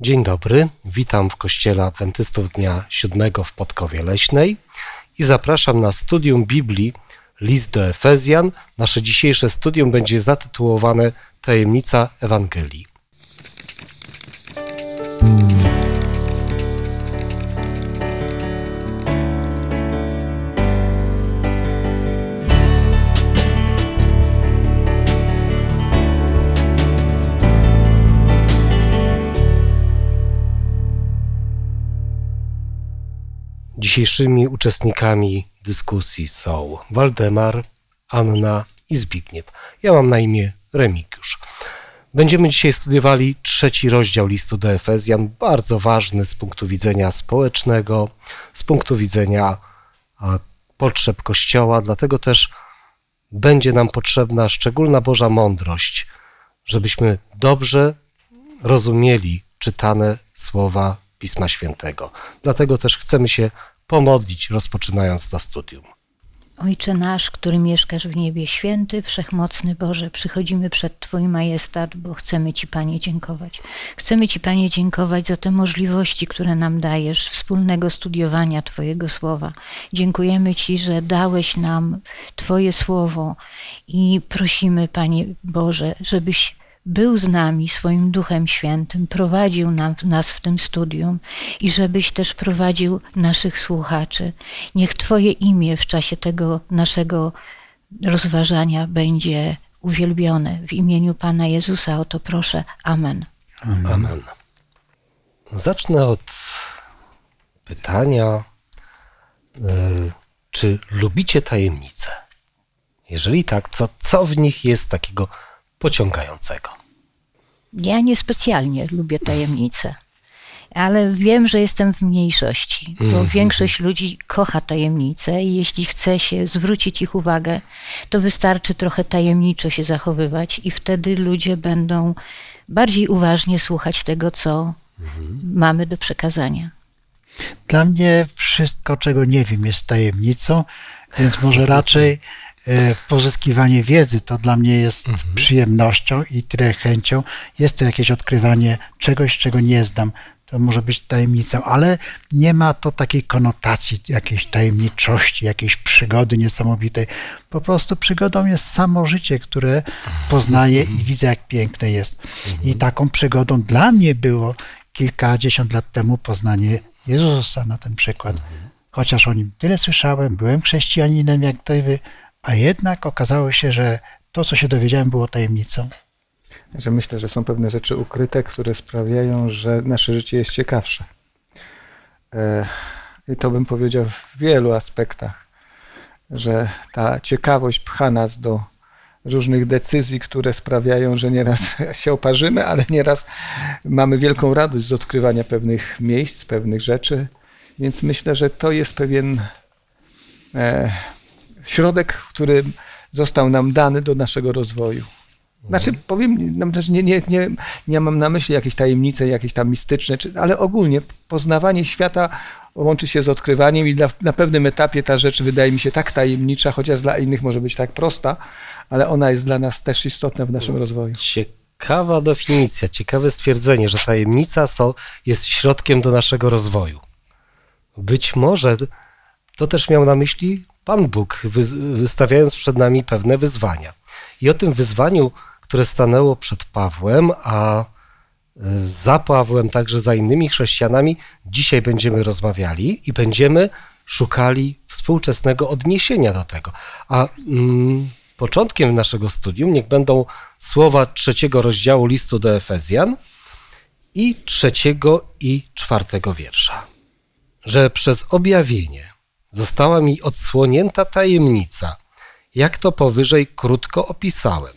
Dzień dobry, witam w Kościele Adwentystów Dnia Siódmego w Podkowie Leśnej i zapraszam na studium Biblii List do Efezjan. Nasze dzisiejsze studium będzie zatytułowane Tajemnica Ewangelii. Dzisiejszymi uczestnikami dyskusji są Waldemar, Anna i Zbigniew. Ja mam na imię Remigiusz. Będziemy dzisiaj studiowali trzeci rozdział listu do Efezjan, bardzo ważny z punktu widzenia społecznego, z punktu widzenia potrzeb Kościoła, dlatego też będzie nam potrzebna szczególna Boża mądrość, żebyśmy dobrze rozumieli czytane słowa Pisma Świętego. Dlatego też chcemy się pomodlić, rozpoczynając to studium. Ojcze nasz, który mieszkasz w niebie, święty, wszechmocny Boże, przychodzimy przed Twój majestat, bo chcemy Ci, Panie, dziękować. Chcemy Ci, Panie, dziękować za te możliwości, które nam dajesz, wspólnego studiowania Twojego słowa. Dziękujemy Ci, że dałeś nam Twoje słowo i prosimy, Panie Boże, żebyś był z nami swoim Duchem Świętym, prowadził nam, nas w tym studium i żebyś też prowadził naszych słuchaczy. Niech Twoje imię w czasie tego naszego rozważania będzie uwielbione. W imieniu Pana Jezusa o to proszę. Amen. Amen. Amen. Zacznę od pytania, e, czy lubicie tajemnice? Jeżeli tak, to co w nich jest takiego pociągającego? Ja niespecjalnie lubię tajemnice, ale wiem, że jestem w mniejszości, bo mm. większość ludzi kocha tajemnice i jeśli chce się zwrócić ich uwagę, to wystarczy trochę tajemniczo się zachowywać i wtedy ludzie będą bardziej uważnie słuchać tego, co mhm. mamy do przekazania. Dla mnie wszystko, czego nie wiem, jest tajemnicą, więc może raczej pozyskiwanie wiedzy to dla mnie jest mhm. przyjemnością i tyle chęcią. Jest to jakieś odkrywanie czegoś, czego nie znam. To może być tajemnicą, ale nie ma to takiej konotacji, jakiejś tajemniczości, jakiejś przygody niesamowitej. Po prostu przygodą jest samo życie, które poznaję i widzę, jak piękne jest. I mhm. taką przygodą dla mnie było kilkadziesiąt lat temu poznanie Jezusa na ten przykład. Mhm. Chociaż o nim tyle słyszałem, byłem chrześcijaninem jak wy, a jednak okazało się, że to, co się dowiedziałem, było tajemnicą. Że myślę, że są pewne rzeczy ukryte, które sprawiają, że nasze życie jest ciekawsze. E, I to bym powiedział w wielu aspektach, że ta ciekawość pcha nas do różnych decyzji, które sprawiają, że nieraz się oparzymy, ale nieraz mamy wielką radość z odkrywania pewnych miejsc, pewnych rzeczy. Więc myślę, że to jest pewien e, środek, który został nam dany do naszego rozwoju. Znaczy, powiem, nam też nie, nie, nie, nie mam na myśli jakieś tajemnice, jakieś tam mistyczne, czy, ale ogólnie poznawanie świata łączy się z odkrywaniem i na, na pewnym etapie ta rzecz wydaje mi się tak tajemnicza, chociaż dla innych może być tak prosta, ale ona jest dla nas też istotna w naszym rozwoju. Ciekawa definicja, ciekawe stwierdzenie, że tajemnica so, jest środkiem do naszego rozwoju. Być może to też miał na myśli Pan Bóg, wystawiając przed nami pewne wyzwania. I o tym wyzwaniu, które stanęło przed Pawłem, a e, za Pawłem, także za innymi chrześcijanami, dzisiaj będziemy rozmawiali i będziemy szukali współczesnego odniesienia do tego. A mm, początkiem naszego studium niech będą słowa trzeciego rozdziału listu do Efezjan i trzeciego i czwartego wiersza. Że przez objawienie została mi odsłonięta tajemnica, jak to powyżej krótko opisałem.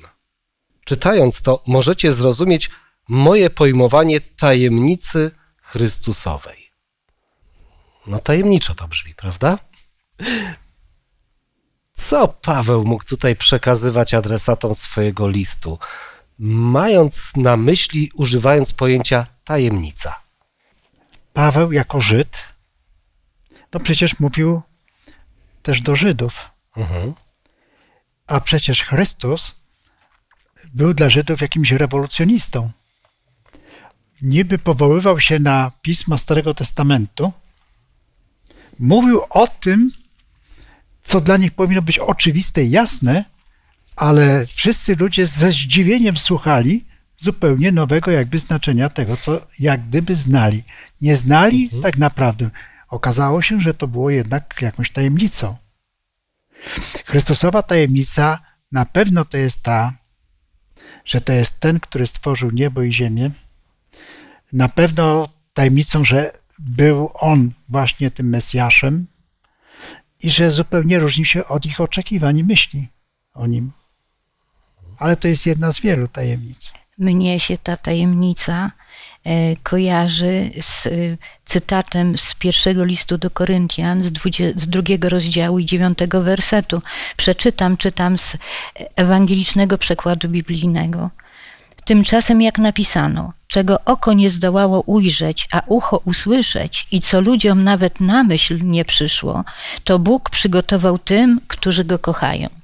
Czytając to, możecie zrozumieć moje pojmowanie tajemnicy Chrystusowej. No tajemniczo to brzmi, prawda? Co Paweł mógł tutaj przekazywać adresatom swojego listu, mając na myśli, używając pojęcia tajemnica? Paweł jako Żyd, no przecież mówił też do Żydów. Mhm. A przecież Chrystus był dla Żydów jakimś rewolucjonistą. niby powoływał się na pisma Starego Testamentu, mówił o tym, co dla nich powinno być oczywiste i jasne, ale wszyscy ludzie ze zdziwieniem słuchali zupełnie nowego jakby znaczenia tego, co jak gdyby znali. Nie znali mhm. tak naprawdę. Okazało się, że to było jednak jakąś tajemnicą. Chrystusowa tajemnica na pewno to jest ta, że to jest ten, który stworzył niebo i ziemię. Na pewno tajemnicą, że był on właśnie tym Mesjaszem i że zupełnie różni się od ich oczekiwań i myśli o nim. Ale to jest jedna z wielu tajemnic. Mnie się ta tajemnica kojarzy z e, cytatem z pierwszego listu do Koryntian, z, z drugiego rozdziału i dziewiątego wersetu. Przeczytam, czytam z ewangelicznego przekładu biblijnego. Tymczasem jak napisano, czego oko nie zdołało ujrzeć, a ucho usłyszeć i co ludziom nawet na myśl nie przyszło, to Bóg przygotował tym, którzy Go kochają.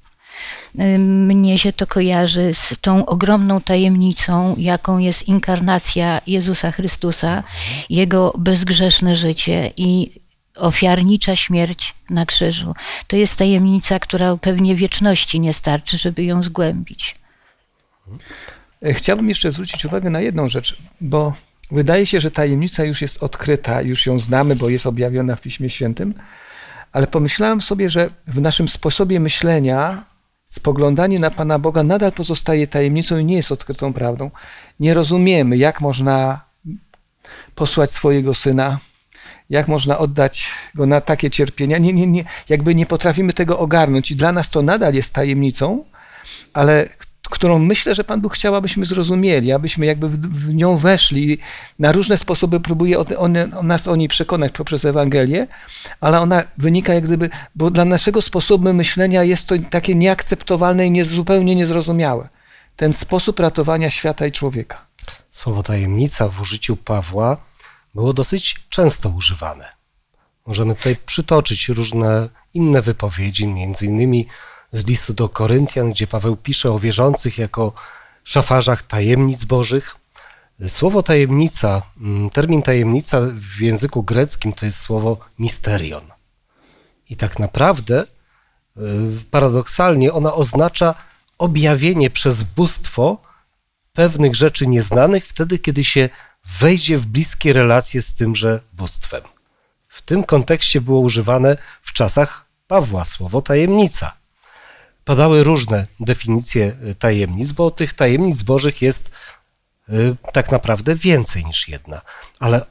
Mnie się to kojarzy z tą ogromną tajemnicą, jaką jest inkarnacja Jezusa Chrystusa, Jego bezgrzeszne życie i ofiarnicza śmierć na krzyżu. To jest tajemnica, która pewnie wieczności nie starczy, żeby ją zgłębić. Chciałbym jeszcze zwrócić uwagę na jedną rzecz, bo wydaje się, że tajemnica już jest odkryta, już ją znamy, bo jest objawiona w Piśmie Świętym, ale pomyślałem sobie, że w naszym sposobie myślenia spoglądanie na Pana Boga nadal pozostaje tajemnicą i nie jest odkrytą prawdą. Nie rozumiemy, jak można posłać swojego syna, jak można oddać go na takie cierpienia. Nie, nie, nie, jakby nie potrafimy tego ogarnąć i dla nas to nadal jest tajemnicą, ale którą myślę, że Pan Bóg chciał, abyśmy zrozumieli, abyśmy jakby w, w nią weszli. Na różne sposoby próbuje o, o, o, nas o niej przekonać poprzez Ewangelię, ale ona wynika jak gdyby, bo dla naszego sposobu myślenia jest to takie nieakceptowalne i nie, zupełnie niezrozumiałe. Ten sposób ratowania świata i człowieka. Słowo tajemnica w użyciu Pawła było dosyć często używane. Możemy tutaj przytoczyć różne inne wypowiedzi, między innymi z listu do Koryntian, gdzie Paweł pisze o wierzących jako szafarzach tajemnic bożych. Słowo tajemnica, mm, termin tajemnica w języku greckim to jest słowo misterion. I tak naprawdę, y, paradoksalnie, ona oznacza objawienie przez bóstwo pewnych rzeczy nieznanych wtedy, kiedy się wejdzie w bliskie relacje z tymże bóstwem. W tym kontekście było używane w czasach Pawła słowo tajemnica padały różne definicje y, tajemnic, bo tych tajemnic bożych jest y, tak naprawdę więcej niż jedna. Ale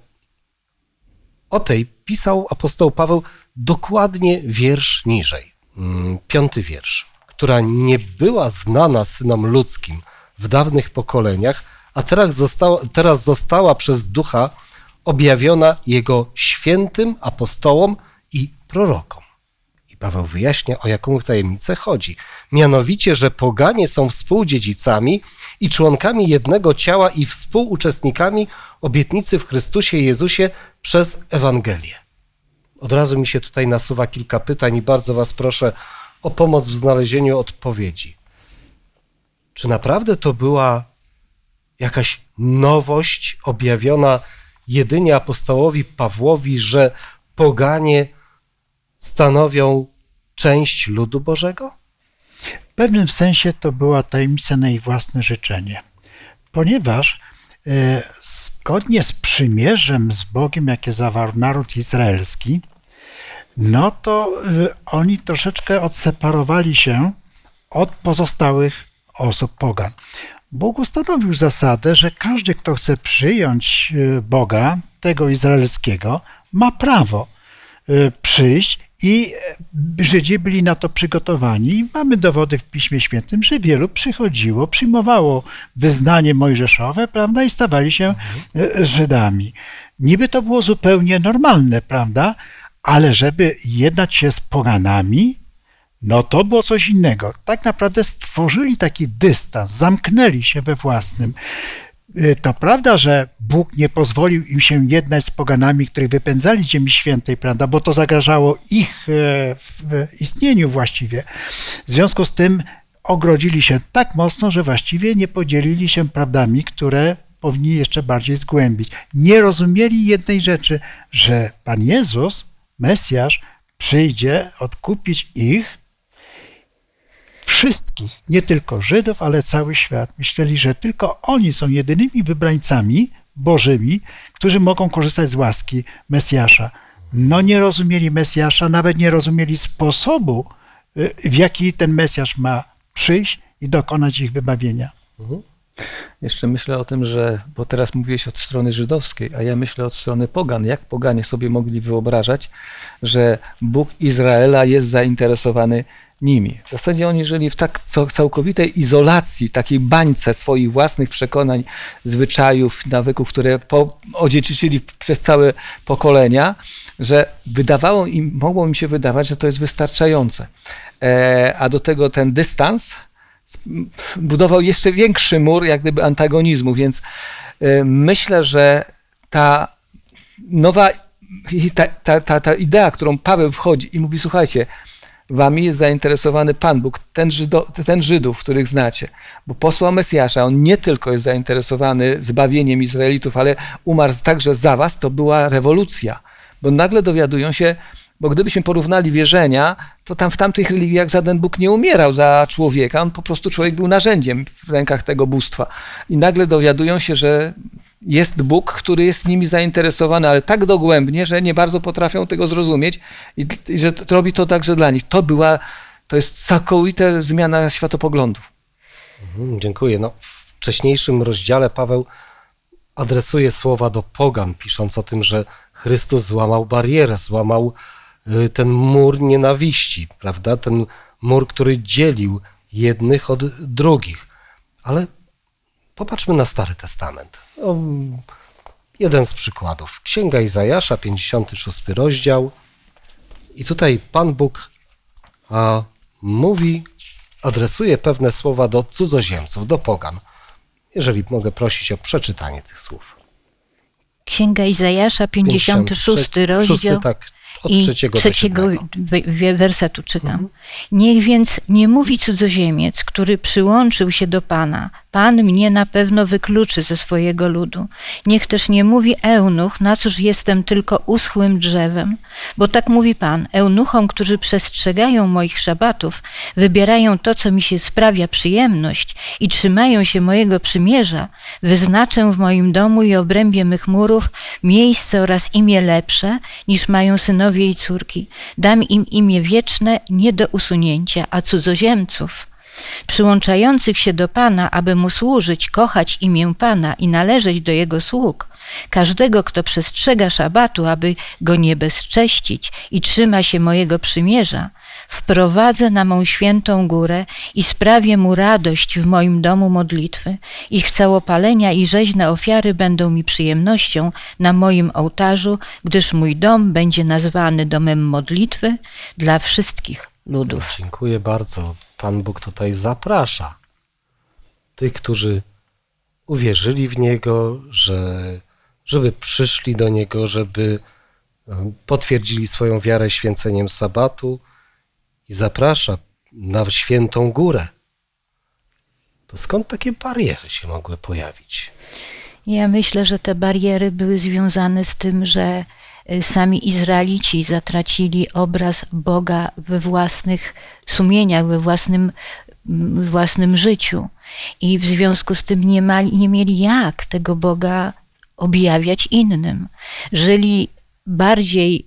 o tej pisał apostoł Paweł dokładnie wiersz niżej, mm, piąty wiersz, która nie była znana synom ludzkim w dawnych pokoleniach, a teraz została, teraz została przez ducha objawiona jego świętym apostołom i prorokom. Paweł wyjaśnia, o jaką tajemnicę chodzi. Mianowicie, że poganie są współdziedzicami i członkami jednego ciała i współuczestnikami obietnicy w Chrystusie Jezusie przez Ewangelię. Od razu mi się tutaj nasuwa kilka pytań i bardzo Was proszę o pomoc w znalezieniu odpowiedzi. Czy naprawdę to była jakaś nowość objawiona jedynie apostołowi Pawłowi, że poganie stanowią część ludu Bożego? W pewnym sensie to była tajemnica na ich własne życzenie, ponieważ e, zgodnie z przymierzem z Bogiem, jakie zawarł naród izraelski, no to e, oni troszeczkę odseparowali się od pozostałych osób pogan. Bóg ustanowił zasadę, że każdy, kto chce przyjąć e, Boga, tego izraelskiego, ma prawo przyjść i Żydzi byli na to przygotowani. Mamy dowody w Piśmie Świętym, że wielu przychodziło, przyjmowało wyznanie mojżeszowe, prawda, i stawali się mhm. Żydami. Niby to było zupełnie normalne, prawda, ale żeby jednać się z poganami, no to było coś innego. Tak naprawdę stworzyli taki dystans, zamknęli się we własnym. Y, to prawda, że Bóg nie pozwolił im się jednać z poganami, których wypędzali Ziemi Świętej, prawda, bo to zagrażało ich w istnieniu właściwie. W związku z tym ogrodzili się tak mocno, że właściwie nie podzielili się prawdami, które powinni jeszcze bardziej zgłębić. Nie rozumieli jednej rzeczy, że Pan Jezus, Mesjasz, przyjdzie odkupić ich, wszystkich, nie tylko Żydów, ale cały świat. Myśleli, że tylko oni są jedynymi wybrańcami Bożymi, którzy mogą korzystać z łaski Mesjasza. No nie rozumieli Mesjasza, nawet nie rozumieli sposobu, y, w jaki ten Mesjasz ma przyjść i dokonać ich wybawienia. Mhm. Jeszcze myślę o tym, że, bo teraz mówiłeś od strony żydowskiej, a ja myślę od strony pogan. Jak poganie sobie mogli wyobrażać, że Bóg Izraela jest zainteresowany nimi? W zasadzie oni żyli w tak całkowitej izolacji, takiej bańce swoich własnych przekonań, zwyczajów, nawyków, które po, odziedziczyli przez całe pokolenia, że wydawało im, mogło im się wydawać, że to jest wystarczające. E, a do tego ten dystans, budował jeszcze większy mur, jak gdyby antagonizmu, więc y, myślę, że ta nowa, ta, ta, ta, ta idea, którą Paweł wchodzi i mówi, słuchajcie, wami jest zainteresowany Pan Bóg, ten, Żydo, ten Żydów, których znacie, bo posłał Mesjasza, on nie tylko jest zainteresowany zbawieniem Izraelitów, ale umarł także za was, to była rewolucja, bo nagle dowiadują się, bo gdybyśmy porównali wierzenia, to tam w tamtych religiach żaden Bóg nie umierał za człowieka, on po prostu człowiek był narzędziem w rękach tego bóstwa. I nagle dowiadują się, że jest Bóg, który jest nimi zainteresowany, ale tak dogłębnie, że nie bardzo potrafią tego zrozumieć i, i że robi to także dla nich. To była, to jest całkowita zmiana światopoglądów. Mhm, dziękuję. No, w wcześniejszym rozdziale Paweł adresuje słowa do pogan, pisząc o tym, że Chrystus złamał barierę, złamał Y, ten mur nienawiści, prawda? Ten mur, który dzielił jednych od drugich. Ale popatrzmy na Stary Testament. O, jeden z przykładów. Księga Izajasza, 56 rozdział. I tutaj Pan Bóg a, mówi, adresuje pewne słowa do cudzoziemców, do pogan. Jeżeli mogę prosić o przeczytanie tych słów. Księga Izajasza, 56 56 rozdział. tak, od I trzeciego, trzeciego wersetu czytam. Mhm. Niech więc nie mówi cudzoziemiec, który przyłączył się do Pana, Pan mnie na pewno wykluczy ze swojego ludu. Niech też nie mówi eunuch, na cóż jestem tylko uschłym drzewem, bo tak mówi Pan, eunuchom, którzy przestrzegają moich szabatów, wybierają to, co mi się sprawia przyjemność i trzymają się mojego przymierza, wyznaczę w moim domu i obrębie mych murów miejsce oraz imię lepsze, niż mają synowie i córki. Dam im imię wieczne, nie do usunięcia, a cudzoziemców przyłączających się do Pana, aby Mu służyć, kochać imię Pana i należeć do Jego sług, każdego, kto przestrzega szabatu, aby go nie bezcześcić i trzyma się mojego przymierza, wprowadzę na mą świętą górę i sprawię mu radość w moim domu modlitwy. Ich całopalenia i rzeźne ofiary będą mi przyjemnością na moim ołtarzu, gdyż mój dom będzie nazwany domem modlitwy dla wszystkich ludów. Dziękuję bardzo. Pan Bóg tutaj zaprasza tych, którzy uwierzyli w Niego, że, żeby przyszli do Niego, żeby e, potwierdzili swoją wiarę święceniem sabatu i zaprasza na świętą górę. To skąd takie bariery się mogły pojawić? Ja myślę, że te bariery były związane z tym, że Y, sami Izraelici zatracili obraz Boga we własnych sumieniach, we własnym, własnym życiu. I w związku z tym nie, nie mieli jak tego Boga objawiać innym. Żyli bardziej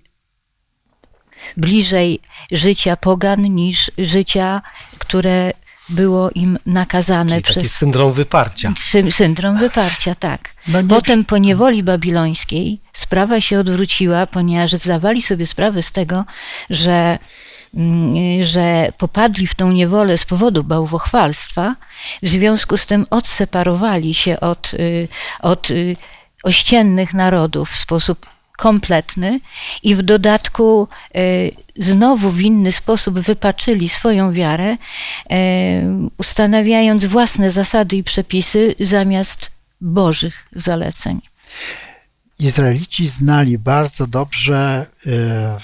bliżej życia pogan niż życia, które było im nakazane Czyli przez. Taki syndrom wyparcia. Syndrom wyparcia, tak. No nie- Potem po niewoli babilońskiej sprawa się odwróciła, ponieważ zdawali sobie sprawę z tego, że, mm, że popadli w tą niewolę z powodu bałwochwalstwa, w związku z tym odseparowali się od, y, od y, ościennych narodów w sposób kompletny i w dodatku y, znowu w inny sposób wypaczyli swoją wiarę, y, ustanawiając własne zasady i przepisy zamiast Bożych zaleceń. Izraelici znali bardzo dobrze e,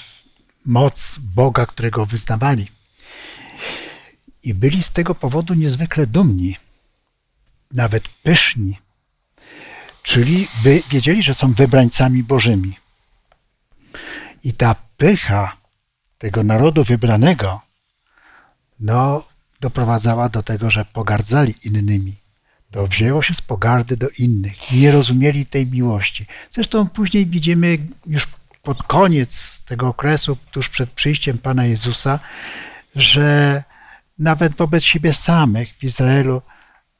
moc Boga, którego wyznawali. I byli z tego powodu niezwykle dumni, nawet pyszni. Czyli by wiedzieli, że są wybrańcami Bożymi. I ta pycha tego narodu wybranego, no, doprowadzała do tego, że pogardzali innymi. To wzięło się z pogardy do innych. Nie rozumieli tej miłości. Zresztą później widzimy już pod koniec tego okresu, tuż przed przyjściem Pana Jezusa, że nawet wobec siebie samych w Izraelu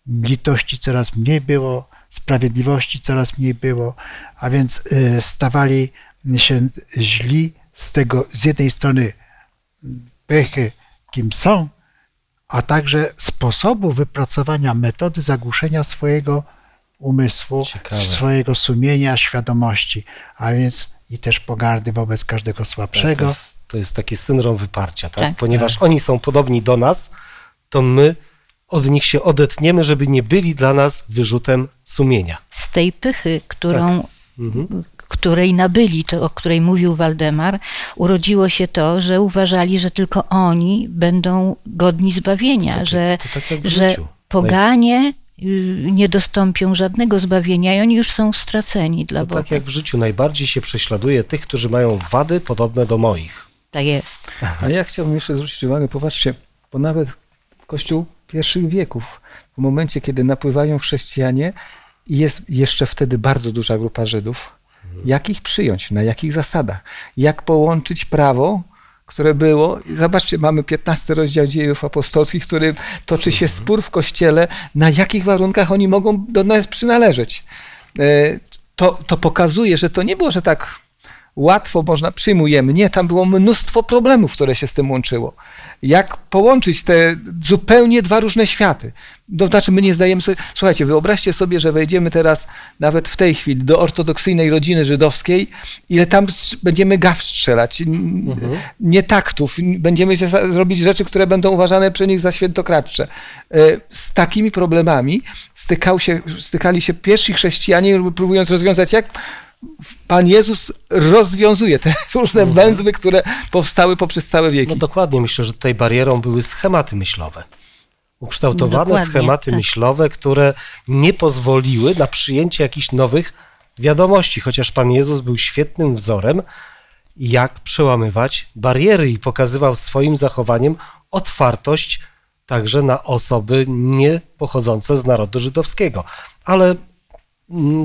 litości coraz mniej było, sprawiedliwości coraz mniej było, a więc y, stawali się źli z tego, z jednej strony pychy, kim są, a także sposobu wypracowania metody zagłuszenia swojego umysłu, Ciekawe. swojego sumienia, świadomości, a więc i też pogardy wobec każdego To słabszego. jest, to jest taki syndrom wyparcia, tak? Tak. Ponieważ oni są podobni do nas, to my od nich się odetniemy, żeby nie byli dla nas wyrzutem sumienia. Z tej pychy, którą, Mhm. której nabyli, to o której mówił Waldemar, urodziło się to, że uważali, że tylko oni będą godni zbawienia, tak- że, to tak jak w że życiu. poganie y, nie dostąpią żadnego zbawienia i oni już są straceni dla To Boga. tak jak w życiu najbardziej się prześladuje tych, którzy mają wady podobne do moich. Tak jest. A ja chciałbym jeszcze zwrócić uwagę, popatrzcie, bo nawet Kościół pierwszych wieków, w momencie, kiedy napływają chrześcijanie i jest jeszcze wtedy bardzo duża grupa Żydów, jak ich przyjąć, na jakich zasadach, jak połączyć prawo, które było. Zobaczcie, mamy 15 rozdział dziejów apostolskich, w którym toczy się spór w Kościele, na jakich warunkach oni mogą do nas przynależeć. E, To, to pokazuje, że to nie było, że tak łatwo można, przyjmujemy. Nie, tam było mnóstwo problemów, które się z tym łączyło. Jak połączyć te zupełnie dwa różne światy? To znaczy, my nie zdajemy sobie. Słuchajcie, wyobraźcie sobie, że wejdziemy teraz, nawet w tej chwili, do ortodoksyjnej rodziny żydowskiej, ile tam będziemy gaw strzelać, n- nie taktów, n- będziemy się robić rzeczy, które będą uważane przez nich za świętokradcze. E, Z takimi problemami stykał się, stykali się pierwsi chrześcijanie, próbując rozwiązać, jak Pan Jezus rozwiązuje te różne węzły, które powstały poprzez całe wieki. No dokładnie, myślę, że tutaj barierą były schematy myślowe. Ukształtowane Dokładnie, schematy tak. myślowe, które nie pozwoliły na przyjęcie jakichś nowych wiadomości, chociaż Pan Jezus był świetnym wzorem, jak przełamywać bariery i pokazywał swoim zachowaniem otwartość także na osoby nie pochodzące z narodu żydowskiego. Ale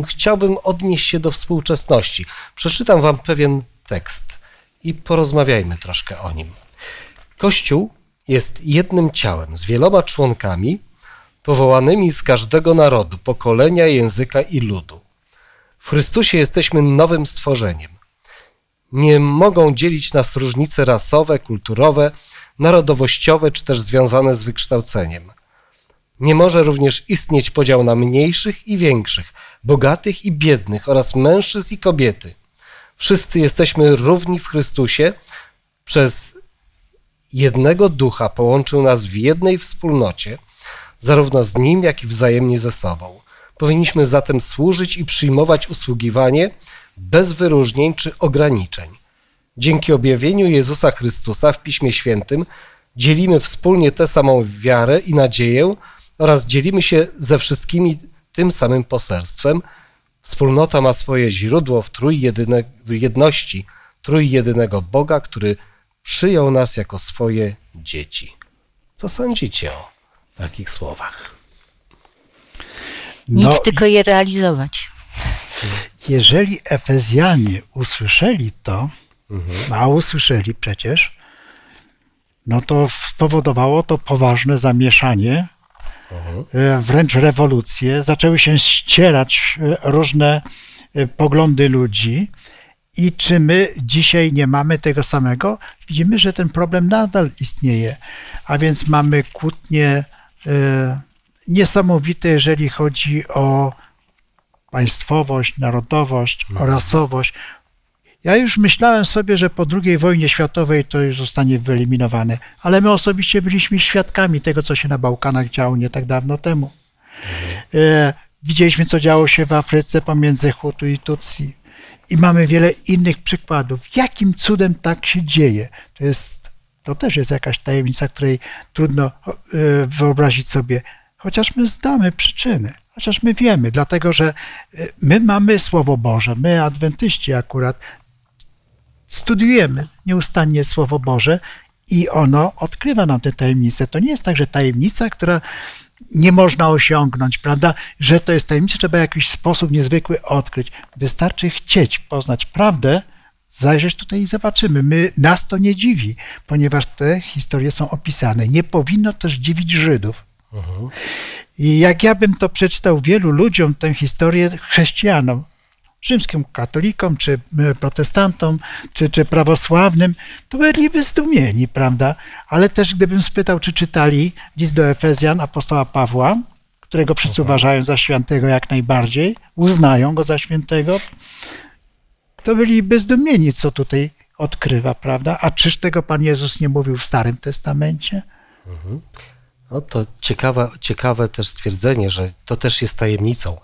chciałbym odnieść się do współczesności. Przeczytam wam pewien tekst i porozmawiajmy troszkę o nim. Kościół jest jednym ciałem z wieloma członkami, powołanymi z każdego narodu, pokolenia, języka i ludu. W Chrystusie jesteśmy nowym stworzeniem. Nie mogą dzielić nas różnice rasowe, kulturowe, narodowościowe czy też związane z wykształceniem. Nie może również istnieć podział na mniejszych i większych, bogatych i biednych oraz mężczyzn i kobiety. Wszyscy jesteśmy równi w Chrystusie. Przez jednego ducha połączył nas w jednej wspólnocie, zarówno z Nim, jak i wzajemnie ze sobą. Powinniśmy zatem służyć i przyjmować usługiwanie bez wyróżnień czy ograniczeń. Dzięki objawieniu Jezusa Chrystusa w Piśmie Świętym dzielimy wspólnie tę samą wiarę i nadzieję oraz dzielimy się ze wszystkimi tym samym poselstwem. Wspólnota ma swoje źródło w trójjedyne, w jedności trójjedynego Boga, który przyjął nas jako swoje dzieci. Co sądzicie o takich słowach? Nic, No, tylko je realizować. jeżeli Efezjanie usłyszeli to, a usłyszeli przecież, no to spowodowało to poważne zamieszanie, wręcz rewolucję. Zaczęły się ścierać e, różne e, poglądy ludzi. I czy my dzisiaj nie mamy tego samego? Widzimy, że ten problem nadal istnieje. A więc mamy kłótnie e, niesamowite, jeżeli chodzi o państwowość, narodowość, rasowość. Ja już myślałem sobie, że po II wojnie światowej to już zostanie wyeliminowane, ale my osobiście byliśmy świadkami tego, co się na Bałkanach działo nie tak dawno temu. E, widzieliśmy, co działo się w Afryce pomiędzy Hutu i Tutsi. I mamy wiele innych przykładów. Jakim cudem tak się dzieje? To jest, to też jest jakaś tajemnica, której trudno e, wyobrazić sobie, chociaż my znamy przyczyny. Chociaż my wiemy, dlatego że y, my mamy Słowo Boże, my adwentyści akurat studiujemy nieustannie Słowo Boże i ono odkrywa nam te tajemnice. To nie jest tak, że tajemnica, która nie można osiągnąć, prawda? Że to jest tajemnica, trzeba w jakiś sposób niezwykły odkryć. Wystarczy chcieć poznać prawdę, zajrzeć tutaj i zobaczymy. My, nas to nie dziwi, ponieważ te historie są opisane. Nie powinno też dziwić Żydów. I jak ja bym to przeczytał wielu ludziom, tę historię chrześcijanom, rzymskim katolikom, czy e, protestantom, czy, czy prawosławnym, to byliby zdumieni, prawda? Ale też gdybym spytał, czy czytali list do Efezjan apostoła Pawła, którego wszyscy uważają za świętego jak najbardziej, uznają go za świętego, to byliby zdumieni, co tutaj odkrywa, prawda? A czyż tego Pan Jezus nie mówił w Starym Testamencie? No to ciekawe, ciekawe też stwierdzenie, że to też jest tajemnicą.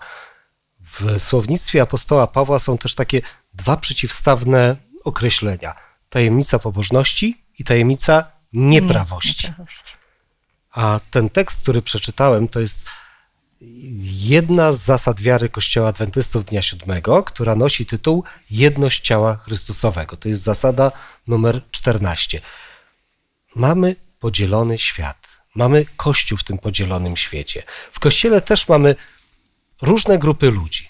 W słownictwie apostoła Pawła są też takie dwa przeciwstawne określenia: tajemnica pobożności i tajemnica nieprawości. A ten tekst, który przeczytałem, to jest jedna z zasad wiary Kościoła Adwentystów Dnia Siódmego, która nosi tytuł Jedność Ciała Chrystusowego. To jest zasada numer 14. Mamy podzielony świat. Mamy Kościół w tym podzielonym świecie. W Kościele też mamy różne grupy ludzi.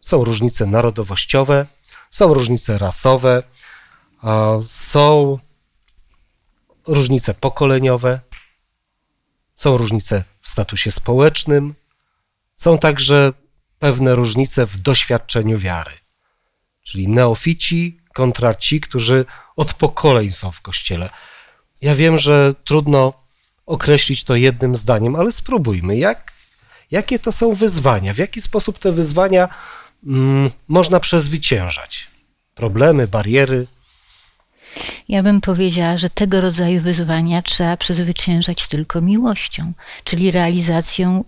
Są różnice narodowościowe, są różnice rasowe, są różnice pokoleniowe, są różnice w statusie społecznym, są także pewne różnice w doświadczeniu wiary. Czyli neofici kontra ci, którzy od pokoleń są w kościele. Ja wiem, że trudno określić to jednym zdaniem, ale spróbujmy. Jak, jakie to są wyzwania? W jaki sposób te wyzwania mm, można przezwyciężać? Problemy, bariery? Ja bym powiedziała, że tego rodzaju wyzwania trzeba przezwyciężać tylko miłością, czyli realizacją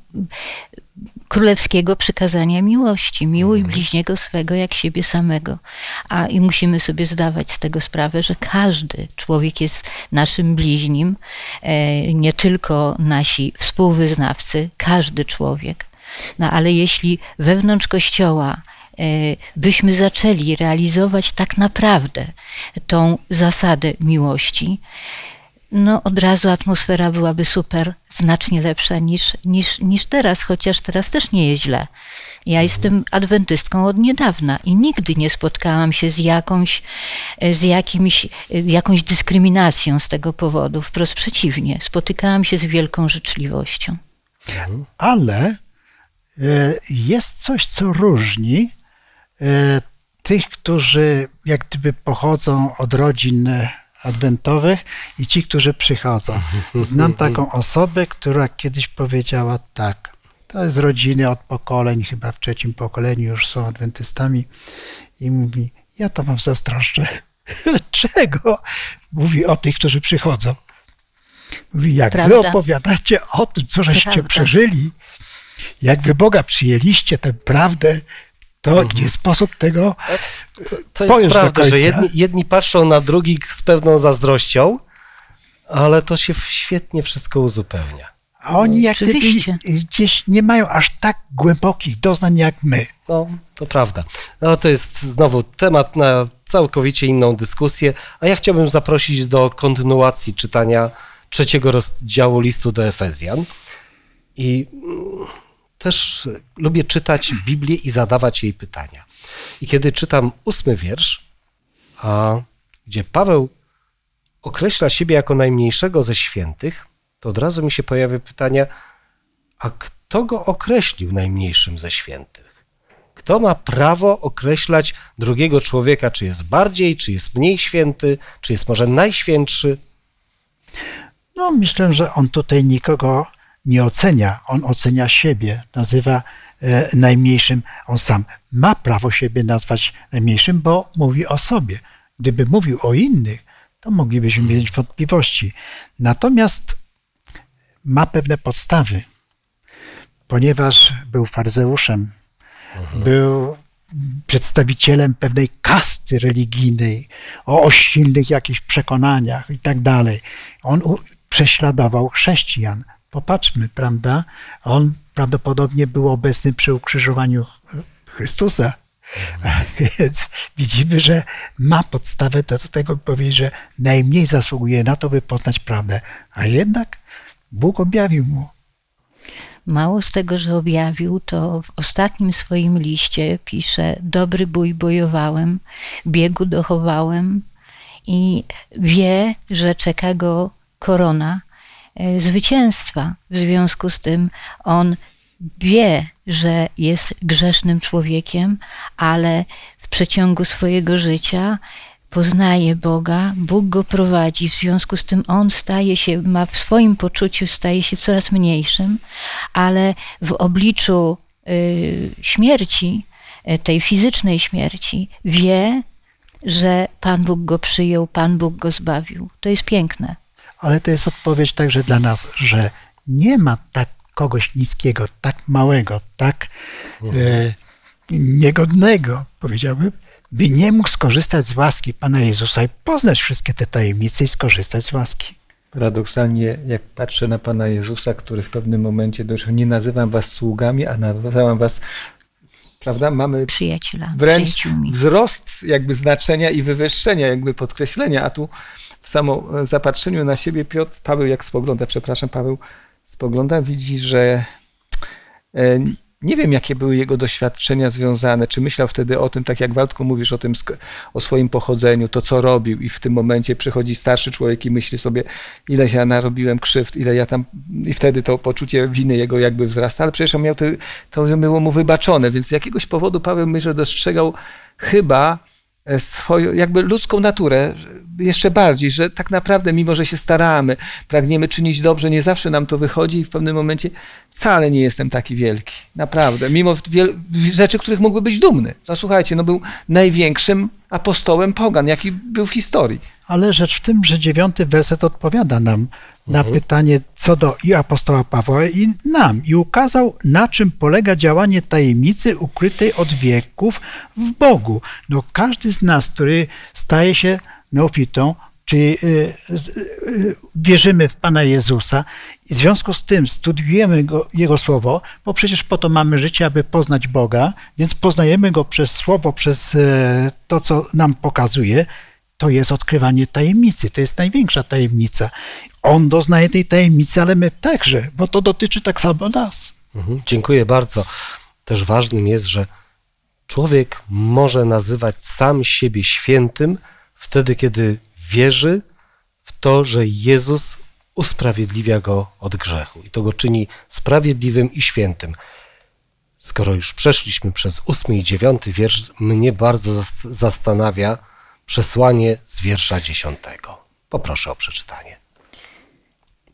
królewskiego przykazania miłości. Miłuj Mhm. bliźniego swego jak siebie samego. A i musimy sobie zdawać z tego sprawę, że każdy człowiek jest naszym bliźnim, e, nie tylko nasi współwyznawcy, każdy człowiek. No ale jeśli wewnątrz Kościoła byśmy zaczęli realizować tak naprawdę tą zasadę miłości, no od razu atmosfera byłaby super, znacznie lepsza niż, niż, niż teraz, chociaż teraz też nie jest źle. Ja jestem adwentystką od niedawna i nigdy nie spotkałam się z jakąś, z jakimś, jakąś dyskryminacją z tego powodu. Wprost przeciwnie, spotykałam się z wielką życzliwością. Ale e, jest coś, co różni e, tych, którzy jak gdyby pochodzą od rodzin adwentowych i ci, którzy przychodzą. Znam taką osobę, która kiedyś powiedziała tak. To jest rodziny od pokoleń, chyba w trzecim pokoleniu już są adwentystami i mówi, ja to wam zazdroszczę. Czego? Mówi o tych, którzy przychodzą. Mówi, jak wy Prawda. opowiadacie o tym, co żeście Prawda. przeżyli, jak wy Boga przyjęliście, tę prawdę, to nie sposób tego To jest prawda, że jedni, jedni patrzą na drugich z pewną zazdrością, ale to się świetnie wszystko uzupełnia. A oni jak gdyby Oczywiście. gdzieś nie mają aż tak głębokich doznań jak my. No, to prawda. No, to jest znowu temat na całkowicie inną dyskusję, a ja chciałbym zaprosić do kontynuacji czytania trzeciego rozdziału listu do Efezjan. I mm, też lubię czytać Biblię i zadawać jej pytania. I kiedy czytam ósmy wiersz, a, gdzie Paweł określa siebie jako najmniejszego ze świętych, to od razu mi się pojawia pytanie, a kto go określił najmniejszym ze świętych? Kto ma prawo określać drugiego człowieka, czy jest bardziej, czy jest mniej święty, czy jest może najświętszy? No, myślę, że on tutaj nikogo nie ocenia. On ocenia siebie, nazywa e, najmniejszym. On sam ma prawo siebie nazwać najmniejszym, bo mówi o sobie. Gdyby mówił o innych, to moglibyśmy mieć wątpliwości. Natomiast ma pewne podstawy, ponieważ był faryzeuszem, był przedstawicielem pewnej kasty religijnej, o, o silnych jakichś przekonaniach i tak dalej. On prześladował chrześcijan. Popatrzmy, prawda? On prawdopodobnie był obecny przy ukrzyżowaniu Chrystusa. Więc widzimy, że ma podstawę do tego, by powiedzieć, że najmniej zasługuje na to, by poznać prawdę. A jednak Bóg objawił mu. Mało z tego, że objawił, to w ostatnim swoim liście pisze: Dobry bój bojowałem, biegu dochowałem i wie, że czeka go korona zwycięstwa. W związku z tym on wie, że jest grzesznym człowiekiem, ale w przeciągu swojego życia poznaje Boga, Bóg go prowadzi, w związku z tym on staje się, ma w swoim poczuciu, staje się coraz mniejszym, ale w obliczu y, śmierci, y, tej fizycznej śmierci, wie, że Pan Bóg go przyjął, Pan Bóg go zbawił. To jest piękne. Ale to jest odpowiedź także dla nas, że nie ma tak kogoś niskiego, tak małego, tak e, niegodnego, powiedziałbym, by nie mógł skorzystać z łaski Pana Jezusa i poznać wszystkie te tajemnice i skorzystać z łaski. Paradoksalnie, jak patrzę na Pana Jezusa, który w pewnym momencie doszedł, nie nazywam was sługami, a nazywam was, prawda, mamy Przyjaciela, wręcz przyjaciółmi. wzrost jakby znaczenia i wywyższenia, jakby podkreślenia, a tu samo zapatrzeniu na siebie Piotr, Paweł jak spogląda, przepraszam, Paweł spogląda, widzi, że e, nie wiem, jakie były jego doświadczenia związane, czy myślał wtedy o tym, tak jak Waldku mówisz o tym, o swoim pochodzeniu, to co robił i w tym momencie przychodzi starszy człowiek i myśli sobie, ile ja narobiłem krzywd, ile ja tam, i wtedy to poczucie winy jego jakby wzrasta, ale przecież on miał to, to było mu wybaczone, więc z jakiegoś powodu Paweł myślę, że dostrzegał chyba e, swoją, jakby ludzką naturę, jeszcze bardziej, że tak naprawdę, mimo że się staramy, pragniemy czynić dobrze, nie zawsze nam to wychodzi i w pewnym momencie wcale nie jestem taki wielki. Naprawdę. Mimo rzeczy, których mógłby być dumny. No słuchajcie, no był największym apostołem pogan, jaki był w historii. Ale rzecz w tym, że dziewiąty werset odpowiada nam na mhm. pytanie co do i apostoła Pawła i nam i ukazał na czym polega działanie tajemnicy ukrytej od wieków w Bogu. No każdy z nas, który staje się neofitą, czy y, y, wierzymy w Pana Jezusa i w związku z tym studiujemy go, Jego Słowo, bo przecież po to mamy życie, aby poznać Boga, więc poznajemy Go przez Słowo, przez e, to, co nam pokazuje, to jest odkrywanie tajemnicy, to jest największa tajemnica. On doznaje tej tajemnicy, ale my także, bo to dotyczy tak samo nas. Mhm, dziękuję bardzo. Też ważnym jest, że człowiek może nazywać sam siebie świętym, wtedy, kiedy wierzy w to, że Jezus usprawiedliwia go od grzechu i to go czyni sprawiedliwym i świętym. Skoro już przeszliśmy przez ósmy i dziewiąty wiersz, mnie bardzo zastanawia przesłanie z wiersza dziesiątego. Poproszę o przeczytanie.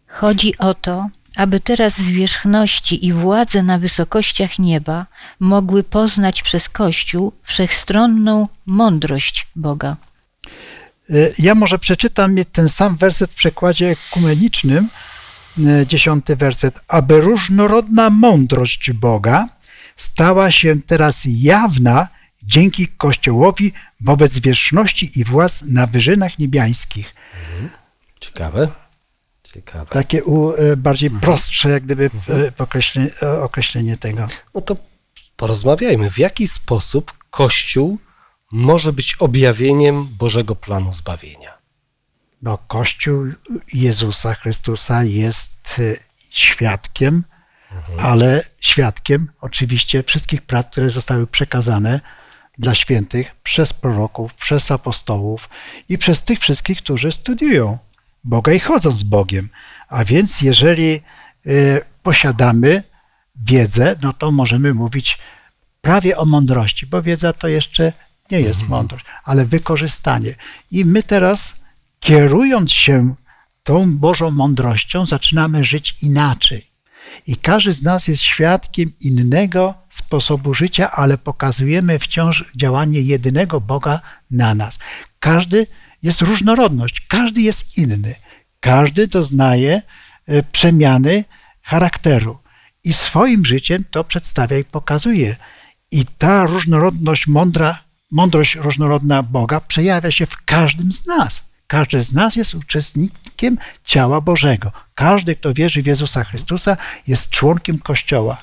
Chodzi o to, aby teraz zwierzchności i władze na wysokościach nieba mogły poznać przez Kościół wszechstronną mądrość Boga. E, ja może przeczytam ten sam werset w przekładzie ekumenicznym, e, dziesiąty werset. Aby różnorodna mądrość Boga stała się teraz jawna dzięki Kościołowi wobec wierzchności i władz na wyżynach niebiańskich. Mhm. Ciekawe. Ciekawe. Takie u, e, bardziej mhm. prostsze, jak gdyby określenie, określenie tego. No to porozmawiajmy, w jaki sposób Kościół może być objawieniem Bożego planu zbawienia. No, Kościół Jezusa Chrystusa jest y, świadkiem, mhm. ale świadkiem oczywiście wszystkich praw, które zostały przekazane dla świętych przez proroków, przez apostołów i przez tych wszystkich, którzy studiują Boga i chodzą z Bogiem. A więc jeżeli y, posiadamy wiedzę, no to możemy mówić prawie o mądrości, bo wiedza to jeszcze nie jest mhm. mądrość, ale wykorzystanie. I my teraz, kierując się tą Bożą mądrością, zaczynamy żyć inaczej. I każdy z nas jest świadkiem innego sposobu życia, ale pokazujemy wciąż działanie jedynego Boga na nas. Każdy jest różnorodność, każdy jest inny. Każdy doznaje e, przemiany charakteru i swoim życiem to przedstawia i pokazuje. I ta różnorodność mądra mądrość różnorodna Boga przejawia się w każdym z nas. Każdy z nas jest uczestnikiem ciała Bożego. Każdy, kto wierzy w Jezusa Chrystusa, jest członkiem Kościoła.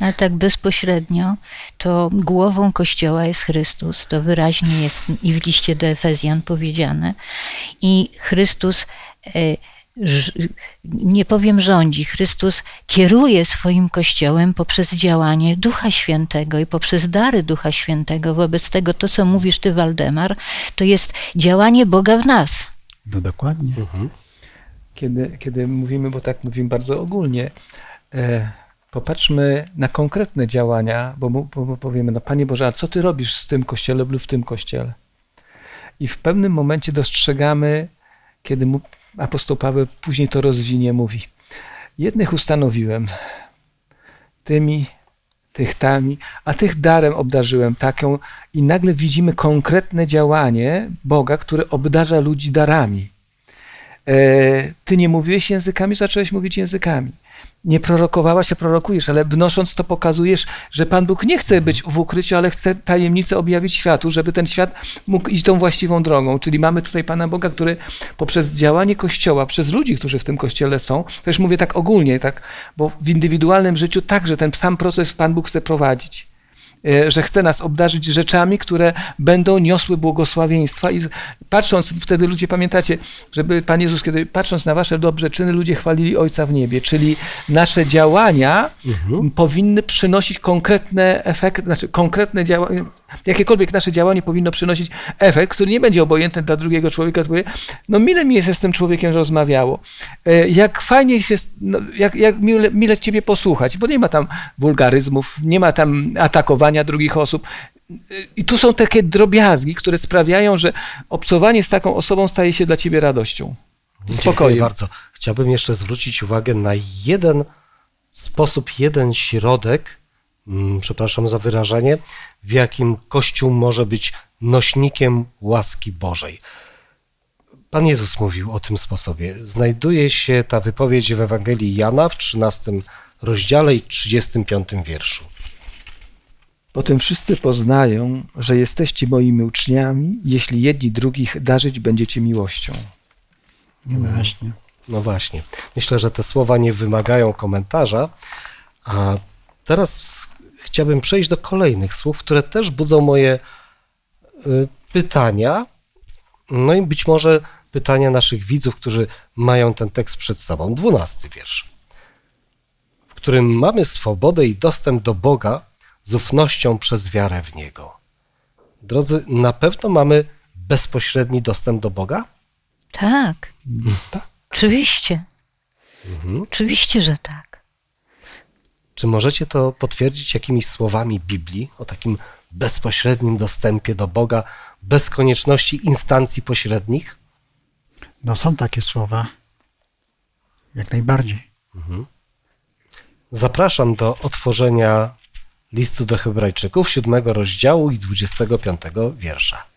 Ale tak bezpośrednio, to głową Kościoła jest Chrystus. To wyraźnie jest i w liście do Efezjan powiedziane. I Chrystus, e, nie powiem rządzi, Chrystus kieruje swoim Kościołem poprzez działanie Ducha Świętego i poprzez dary Ducha Świętego. Wobec tego to, co mówisz ty, Waldemar, to jest działanie Boga w nas. No dokładnie. Mhm. Kiedy, kiedy mówimy, bo tak mówimy bardzo ogólnie, e, popatrzmy na konkretne działania, bo, bo powiemy, no Panie Boże, a co Ty robisz z tym kościele lub w tym kościele? I w pewnym momencie dostrzegamy, kiedy mu, apostoł Paweł później to rozwinie, mówi, jednych ustanowiłem tymi, tych tami, a tych darem obdarzyłem taką i nagle widzimy konkretne działanie Boga, który obdarza ludzi darami. E, ty nie mówiłeś językami, zacząłeś mówić językami nie prorokowałaś, a prorokujesz, ale wnosząc to pokazujesz, że Pan Bóg nie chce być w ukryciu, ale chce tajemnicę objawić światu, żeby ten świat mógł iść tą właściwą drogą. Czyli mamy tutaj Pana Boga, który poprzez działanie Kościoła, przez ludzi, którzy w tym Kościele są, też mówię tak ogólnie, tak, bo w indywidualnym życiu także ten sam proces Pan Bóg chce prowadzić. E, że chce nas obdarzyć rzeczami, które będą niosły błogosławieństwa i patrząc, wtedy ludzie pamiętacie, żeby Pan Jezus, kiedy patrząc na wasze dobre czyny, ludzie chwalili Ojca w niebie, czyli nasze działania mhm. powinny przynosić konkretne efekty, znaczy konkretne działania, jakiekolwiek nasze działanie powinno przynosić efekt, który nie będzie obojętny dla drugiego człowieka, powie, no mile mi jest z tym człowiekiem rozmawiało, e, jak fajnie się, no, jak, jak mile, mile ciebie posłuchać, bo nie ma tam wulgaryzmów, nie ma tam atakowania drugich osób, e, i tu są takie drobiazgi, które sprawiają, że obcowanie z taką osobą staje się dla ciebie radością. Spokojem. bardzo. Chciałbym jeszcze zwrócić uwagę na jeden sposób, jeden środek, przepraszam za wyrażenie, w jakim Kościół może być nośnikiem łaski Bożej. Pan Jezus mówił o tym sposobie. Znajduje się ta wypowiedź w Ewangelii Jana w 13 rozdziale i 35 wierszu. Potem wszyscy poznają, że jesteście moimi uczniami, jeśli jedni drugich darzyć będziecie miłością. No właśnie. No właśnie. Myślę, że te słowa nie wymagają komentarza, a teraz chciałbym przejść do kolejnych słów, które też budzą moje y, pytania, no i być może pytania naszych widzów, którzy mają ten tekst przed sobą. Dwunasty wiersz, w którym mamy swobodę i dostęp do Boga z ufnością przez wiarę w Niego. Drodzy, na pewno mamy bezpośredni dostęp do Boga? Tak. tak. Oczywiście. Mhm. Oczywiście, że tak. Czy możecie to potwierdzić jakimiś słowami Biblii o takim bezpośrednim dostępie do Boga, bez konieczności instancji pośrednich? No są takie słowa. Jak najbardziej. Mhm. Zapraszam do otworzenia listu do Hebrajczyków, siódmego rozdziału i dwudziestego piątego wiersza.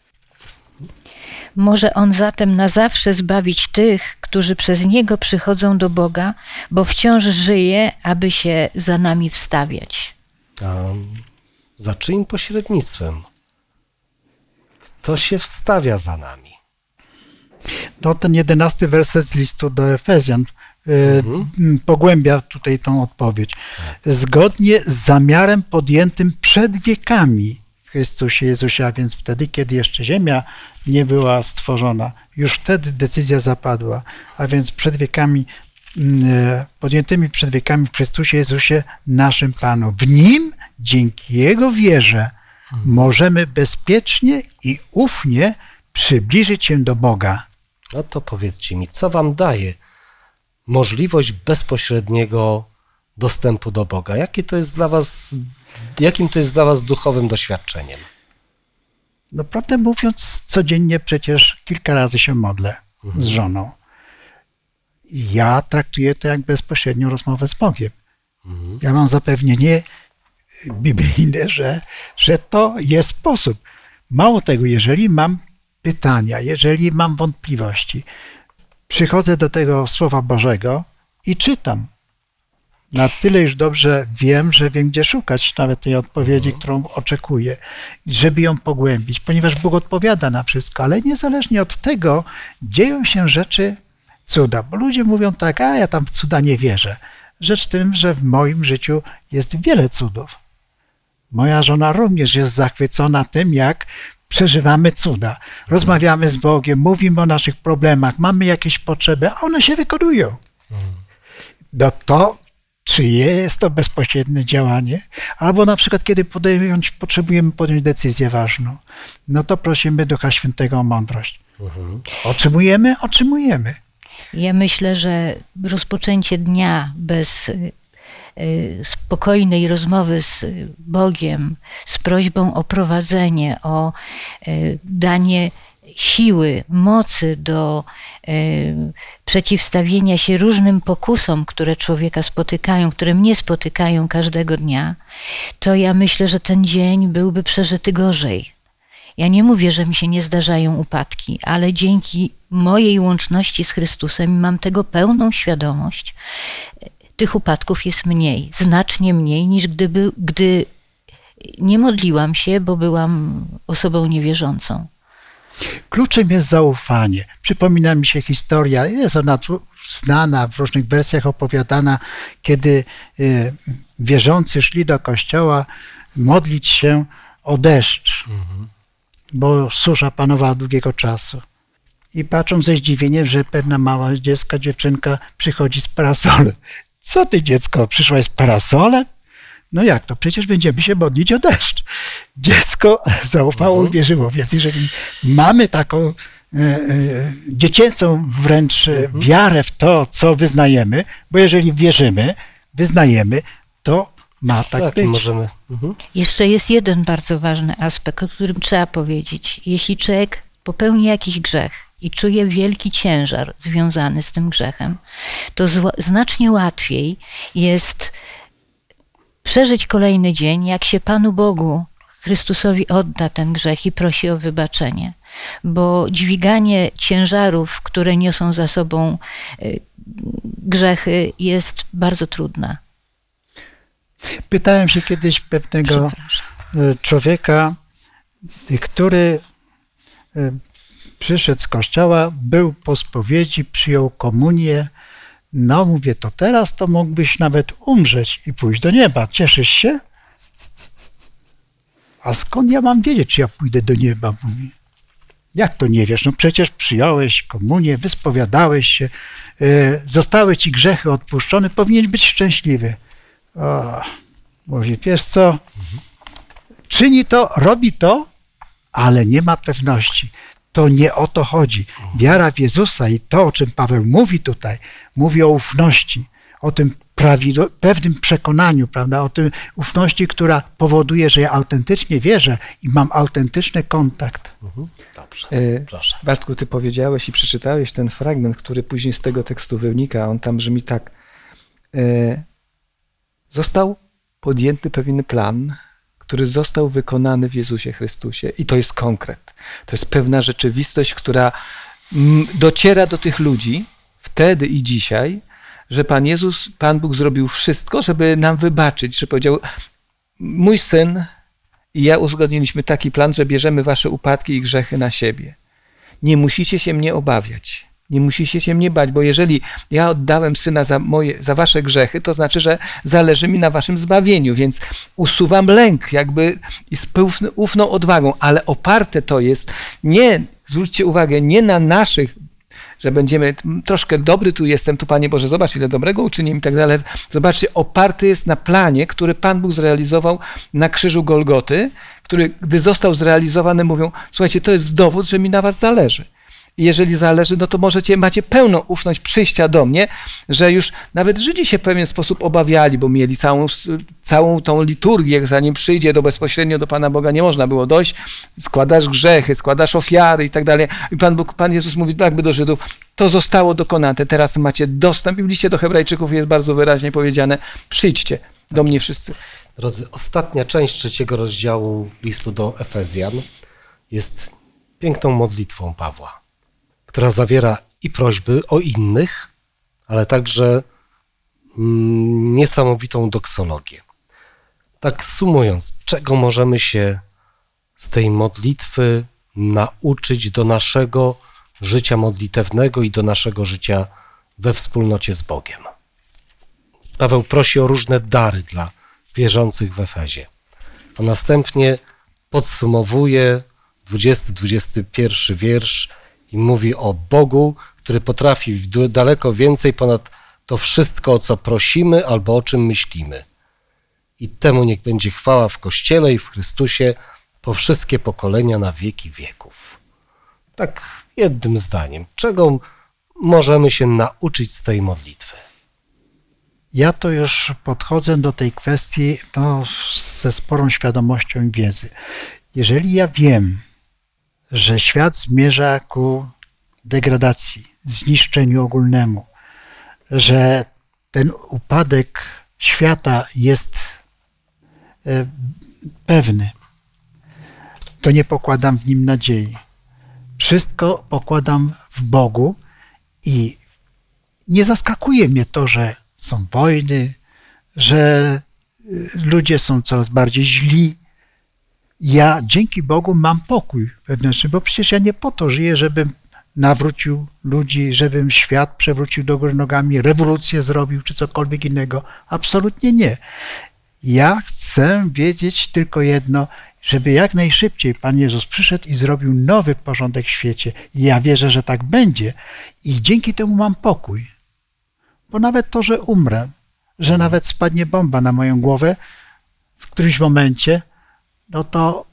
Może On zatem na zawsze zbawić tych, którzy przez Niego przychodzą do Boga, bo wciąż żyje, aby się za nami wstawiać. A za czyim pośrednictwem? Kto się wstawia za nami? No, ten jedenasty werset z listu do Efezjan e, mhm. pogłębia tutaj tą odpowiedź. Tak. Zgodnie z zamiarem podjętym przed wiekami Chrystusie Jezusie, a więc wtedy, kiedy jeszcze ziemia nie była stworzona. Już wtedy decyzja zapadła, a więc przed wiekami, mm, e, podjętymi przed wiekami w Chrystusie Jezusie, naszym Panu. W Nim, dzięki Jego wierze, możemy bezpiecznie i ufnie przybliżyć się do Boga. No to powiedzcie mi, co Wam daje możliwość bezpośredniego dostępu do Boga? Jakie to jest dla Was, jakim to jest dla Was duchowym doświadczeniem? No prawdę mówiąc, codziennie przecież kilka razy się modlę mhm. z żoną. Ja traktuję to jak bezpośrednią rozmowę z Bogiem. Mhm. Ja mam zapewnienie biblijne, że, że to jest sposób. Mało tego, jeżeli mam pytania, jeżeli mam wątpliwości, przychodzę do tego Słowa Bożego i czytam. Na tyle już dobrze wiem, że wiem, gdzie szukać nawet tej odpowiedzi, którą oczekuję, żeby ją pogłębić, ponieważ Bóg odpowiada na wszystko, ale niezależnie od tego dzieją się rzeczy cuda, bo ludzie mówią tak, a ja tam w cuda nie wierzę. Rzecz tym, że w moim życiu jest wiele cudów. Moja żona również jest zachwycona tym, jak przeżywamy cuda. Rozmawiamy z Bogiem, mówimy o naszych problemach, mamy jakieś potrzeby, a one się wykonują. No to czyje jest to bezpośrednie działanie? Albo na przykład, kiedy podjąć, potrzebujemy podjąć decyzję ważną, no to prosimy Ducha Świętego o mądrość. Otrzymujemy? Otrzymujemy. Ja myślę, że rozpoczęcie dnia bez y, y, spokojnej rozmowy z Bogiem, z prośbą o prowadzenie, o y, danie siły, mocy do przeciwstawienia się różnym pokusom, które człowieka spotykają, które mnie spotykają każdego dnia, to ja myślę, że ten dzień byłby przeżyty gorzej. Ja nie mówię, że mi się nie zdarzają upadki, ale dzięki mojej łączności z Chrystusem mam tego pełną świadomość. Tych upadków jest mniej, znacznie mniej niż gdyby, gdy nie modliłam się, bo byłam osobą niewierzącą. Kluczem jest zaufanie. Przypomina mi się historia, jest ona znana, w różnych wersjach opowiadana, kiedy y, wierzący szli do kościoła modlić się o deszcz. Mhm bo susza panowała długiego czasu. I patrzą ze zdziwieniem, że pewna mała dziecka, dziewczynka przychodzi z parasolem. Co ty dziecko, przyszłaś z parasolem? No jak to? Przecież będziemy się modlić o deszcz. Dziecko zaufało, mhm. uwierzyło. Więc jeżeli mamy taką e, e, dziecięcą wręcz mhm. wiarę w to, co wyznajemy, bo jeżeli wierzymy, wyznajemy, to ma tak, tak być. Możemy. Mhm. Jeszcze jest jeden bardzo ważny aspekt, o którym trzeba powiedzieć. Jeśli człowiek popełni jakiś grzech i czuje wielki ciężar związany z tym grzechem, to znacznie łatwiej jest przeżyć kolejny dzień, jak się Panu Bogu, Chrystusowi odda ten grzech i prosi o wybaczenie. Bo dźwiganie ciężarów, które niosą za sobą y, grzechy, jest bardzo trudne. Pytałem się kiedyś pewnego e, człowieka, który e, przyszedł z kościoła, był po spowiedzi, przyjął komunię. No, mówię, to teraz to mógłbyś nawet umrzeć i pójść do nieba. Cieszysz się? A skąd ja mam wiedzieć, czy ja pójdę do nieba? Mówi. Jak to nie wiesz? No przecież przyjąłeś komunię, wyspowiadałeś się, e, zostały ci grzechy odpuszczone, powinien być szczęśliwy. O, mówi, wiesz co, czyni to, robi to, ale nie ma pewności. To nie o to chodzi. Wiara w Jezusa i to, o czym Paweł mówi tutaj, mówi o ufności, o tym pewnym przekonaniu, prawda, o tym ufności, która powoduje, że ja autentycznie wierzę i mam autentyczny kontakt. Mhm. Dobrze, e, proszę. Bartku, ty powiedziałeś i przeczytałeś ten fragment, który później z tego tekstu wynika. On tam brzmi tak. E, został podjęty pewien plan, który został wykonany w Jezusie Chrystusie. I to jest konkret. To jest pewna rzeczywistość, która dociera do tych ludzi wtedy i dzisiaj, że Pan Jezus, Pan Bóg zrobił wszystko, żeby nam wybaczyć, że powiedział: Mój syn i ja uzgodniliśmy taki plan, że bierzemy wasze upadki i grzechy na siebie. Nie musicie się mnie obawiać. Nie musicie się mnie bać, bo jeżeli ja oddałem syna za, moje, za wasze grzechy, to znaczy, że zależy mi na waszym zbawieniu, więc usuwam lęk jakby i z ufną odwagą, ale oparte to jest nie, zwróćcie uwagę, nie na naszych że będziemy troszkę dobry tu jestem, tu Panie Boże, zobacz ile dobrego uczyniłem i tak dalej. Zobaczcie, oparty jest na planie, który Pan Bóg zrealizował na krzyżu Golgoty, który gdy został zrealizowany mówią, słuchajcie, to jest dowód, że mi na was zależy. Jeżeli zależy, no to możecie, macie pełną ufność przyjścia do mnie, że już nawet Żydzi się w pewien sposób obawiali, bo mieli całą, całą tą liturgię, zanim przyjdzie do bezpośrednio do Pana Boga, nie można było dojść, składasz grzechy, składasz ofiary i tak dalej. I Pan Bóg, Pan Jezus mówi tak by do Żydów, to zostało dokonane, teraz macie dostęp. I w liście do Hebrajczyków jest bardzo wyraźnie powiedziane, przyjdźcie do mnie wszyscy. Drodzy, ostatnia część trzeciego rozdziału listu do Efezjan jest piękną modlitwą Pawła która zawiera i prośby o innych, ale także mm, niesamowitą doksologię. Tak sumując, czego możemy się z tej modlitwy nauczyć do naszego życia modlitewnego i do naszego życia we wspólnocie z Bogiem? Paweł prosi o różne dary dla wierzących w Efezie. A następnie podsumowuje 20-21 wiersz i mówi o Bogu, który potrafi daleko więcej ponad to wszystko, o co prosimy albo o czym myślimy. I temu niech będzie chwała w Kościele i w Chrystusie po wszystkie pokolenia na wieki wieków. Tak jednym zdaniem, czego możemy się nauczyć z tej modlitwy? Ja to już podchodzę do tej kwestii no, ze sporą świadomością i wiedzy. Jeżeli ja wiem, że świat zmierza ku degradacji, zniszczeniu ogólnemu, że ten upadek świata jest e, pewny, to nie pokładam w nim nadziei. Wszystko pokładam w Bogu i nie zaskakuje mnie to, że są wojny, że y, ludzie są coraz bardziej źli. Ja dzięki Bogu mam pokój wewnętrzny, bo przecież ja nie po to żyję, żebym nawrócił ludzi, żebym świat przewrócił do góry nogami, rewolucję zrobił czy cokolwiek innego. Absolutnie nie. Ja chcę wiedzieć tylko jedno, żeby jak najszybciej Pan Jezus przyszedł i zrobił nowy porządek w świecie. I ja wierzę, że tak będzie. I dzięki temu mam pokój. Bo nawet to, że umrę, że nawet spadnie bomba na moją głowę w którymś momencie, no to,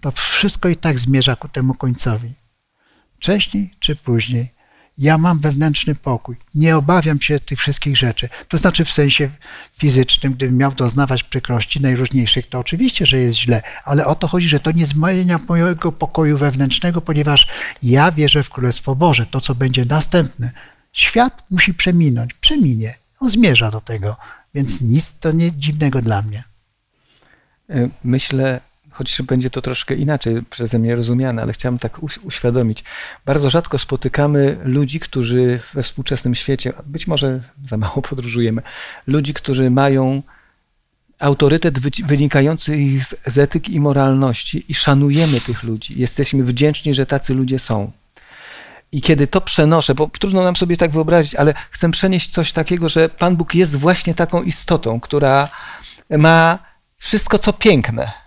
to wszystko i tak zmierza ku temu końcowi. Wcześniej czy później ja mam wewnętrzny pokój. Nie obawiam się tych wszystkich rzeczy. To znaczy w sensie fizycznym, gdybym miał doznawać przykrości najróżniejszych, to oczywiście, że jest źle, ale o to chodzi, że to nie zmienia mojego pokoju wewnętrznego, ponieważ ja wierzę w Królestwo Boże, to co będzie następne. Świat musi przeminąć, przeminie. On zmierza do tego, więc nic to nie dziwnego dla mnie. E, myślę, choć będzie to troszkę inaczej przeze mnie rozumiane, ale chciałem tak uświadomić. Bardzo rzadko spotykamy ludzi, którzy we współczesnym świecie, być może za mało podróżujemy, ludzi, którzy mają autorytet wynikający z etyki i moralności i szanujemy tych ludzi. Jesteśmy wdzięczni, że tacy ludzie są. I kiedy to przenoszę, bo trudno nam sobie tak wyobrazić, ale chcę przenieść coś takiego, że Pan Bóg jest właśnie taką istotą, która ma wszystko, co piękne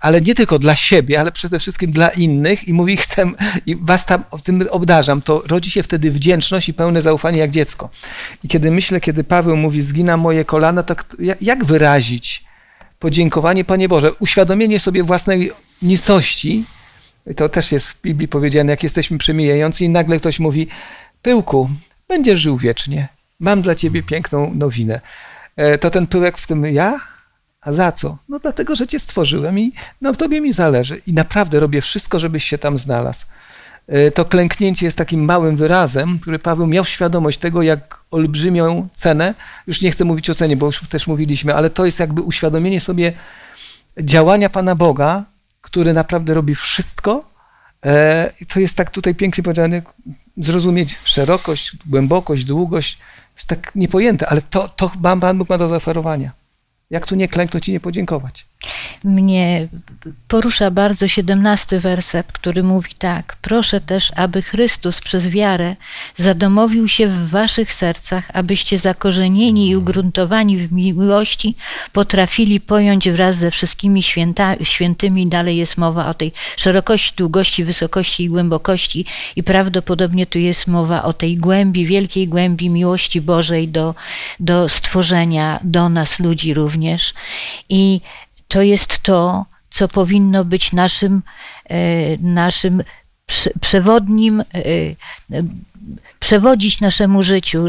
ale nie tylko dla siebie, ale przede wszystkim dla innych i mówi, chcę i was tam tym obdarzam, to rodzi się wtedy wdzięczność i pełne zaufanie jak dziecko. I kiedy myślę, kiedy Paweł mówi, zgina moje kolana, to jak wyrazić podziękowanie, Panie Boże, uświadomienie sobie własnej nicości, to też jest w Biblii powiedziane, jak jesteśmy przemijający i nagle ktoś mówi, pyłku, będziesz żył wiecznie, mam dla ciebie piękną nowinę. E, to ten pyłek w tym ja? A za co? No dlatego, że cię stworzyłem i no, tobie mi zależy. I naprawdę robię wszystko, żebyś się tam znalazł. E, to klęknięcie jest takim małym wyrazem, który Paweł miał świadomość tego, jak olbrzymią cenę, już nie chcę mówić o cenie, bo już też mówiliśmy, ale to jest jakby uświadomienie sobie działania Pana Boga, który naprawdę robi wszystko. E, to jest tak tutaj pięknie powiedziane, zrozumieć szerokość, głębokość, długość, jest tak niepojęte, ale to, to Pan Bóg ma do zaoferowania. Jak tu nie klęknąć i nie podziękować? Mnie porusza bardzo siedemnasty werset, który mówi tak: Proszę też, aby Chrystus przez wiarę zadomowił się w waszych sercach, abyście zakorzenieni i ugruntowani w miłości potrafili pojąć wraz ze wszystkimi święta, świętymi. Dalej jest mowa o tej szerokości, długości, wysokości i głębokości, i prawdopodobnie tu jest mowa o tej głębi, wielkiej głębi miłości Bożej do, do stworzenia, do nas ludzi również. I to jest to, co powinno być naszym, e, naszym przewodnim, e, przewodzić naszemu życiu,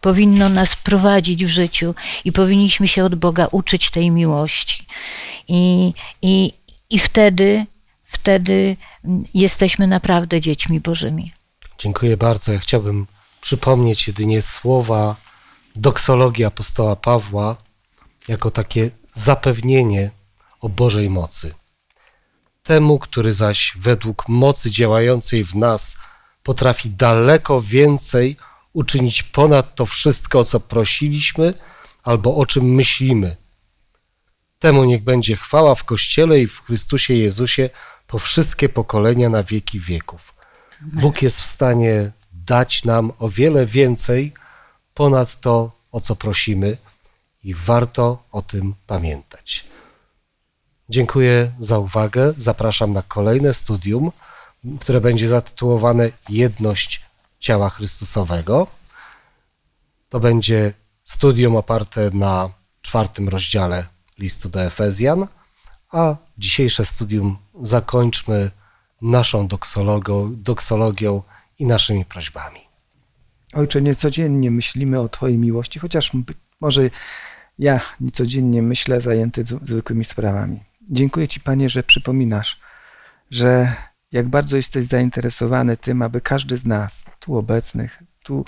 powinno nas prowadzić w życiu i powinniśmy się od Boga uczyć tej miłości. I, i, i wtedy, wtedy jesteśmy naprawdę dziećmi Bożymi. Dziękuję bardzo. Ja chciałbym przypomnieć jedynie słowa doksologii apostoła Pawła jako takie zapewnienie o Bożej mocy. Temu, który zaś według mocy działającej w nas potrafi daleko więcej uczynić ponad to wszystko, o co prosiliśmy albo o czym myślimy. Temu niech będzie chwała w Kościele i w Chrystusie Jezusie po wszystkie pokolenia na wieki wieków. Bóg jest w stanie dać nam o wiele więcej ponad to, o co prosimy i warto o tym pamiętać. Dziękuję za uwagę. Zapraszam na kolejne studium, które będzie zatytułowane Jedność ciała Chrystusowego. To będzie studium oparte na czwartym rozdziale listu do Efezjan, a dzisiejsze studium zakończmy naszą doksologią, i naszymi prośbami. Ojcze, niecodziennie myślimy o Twojej miłości, chociaż może ja niecodziennie myślę zajęty zwykłymi sprawami. Dziękuję Ci, Panie, że przypominasz, że jak bardzo jesteś zainteresowany tym, aby każdy z nas, tu obecnych, tu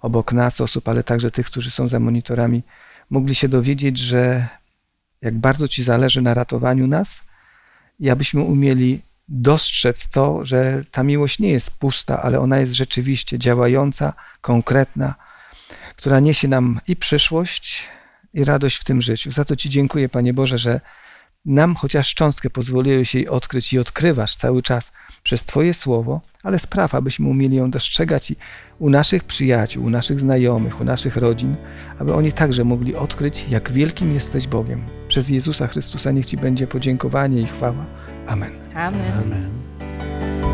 obok nas osób, ale także tych, którzy są za monitorami, mogli się dowiedzieć, że jak bardzo Ci zależy na ratowaniu nas i abyśmy umieli dostrzec to, że ta miłość nie jest pusta, ale ona jest rzeczywiście działająca, konkretna, która niesie nam i przyszłość, i radość w tym życiu. Za to Ci dziękuję, Panie Boże, że nam chociaż cząstkę pozwoliłeś jej odkryć i odkrywasz cały czas przez Twoje słowo, ale spraw, abyśmy umieli ją dostrzegać i u naszych przyjaciół, u naszych znajomych, u naszych rodzin, aby oni także mogli odkryć, jak wielkim jesteś Bogiem. Przez Jezusa Chrystusa niech Ci będzie podziękowanie i chwała. Amen. Amen. Amen.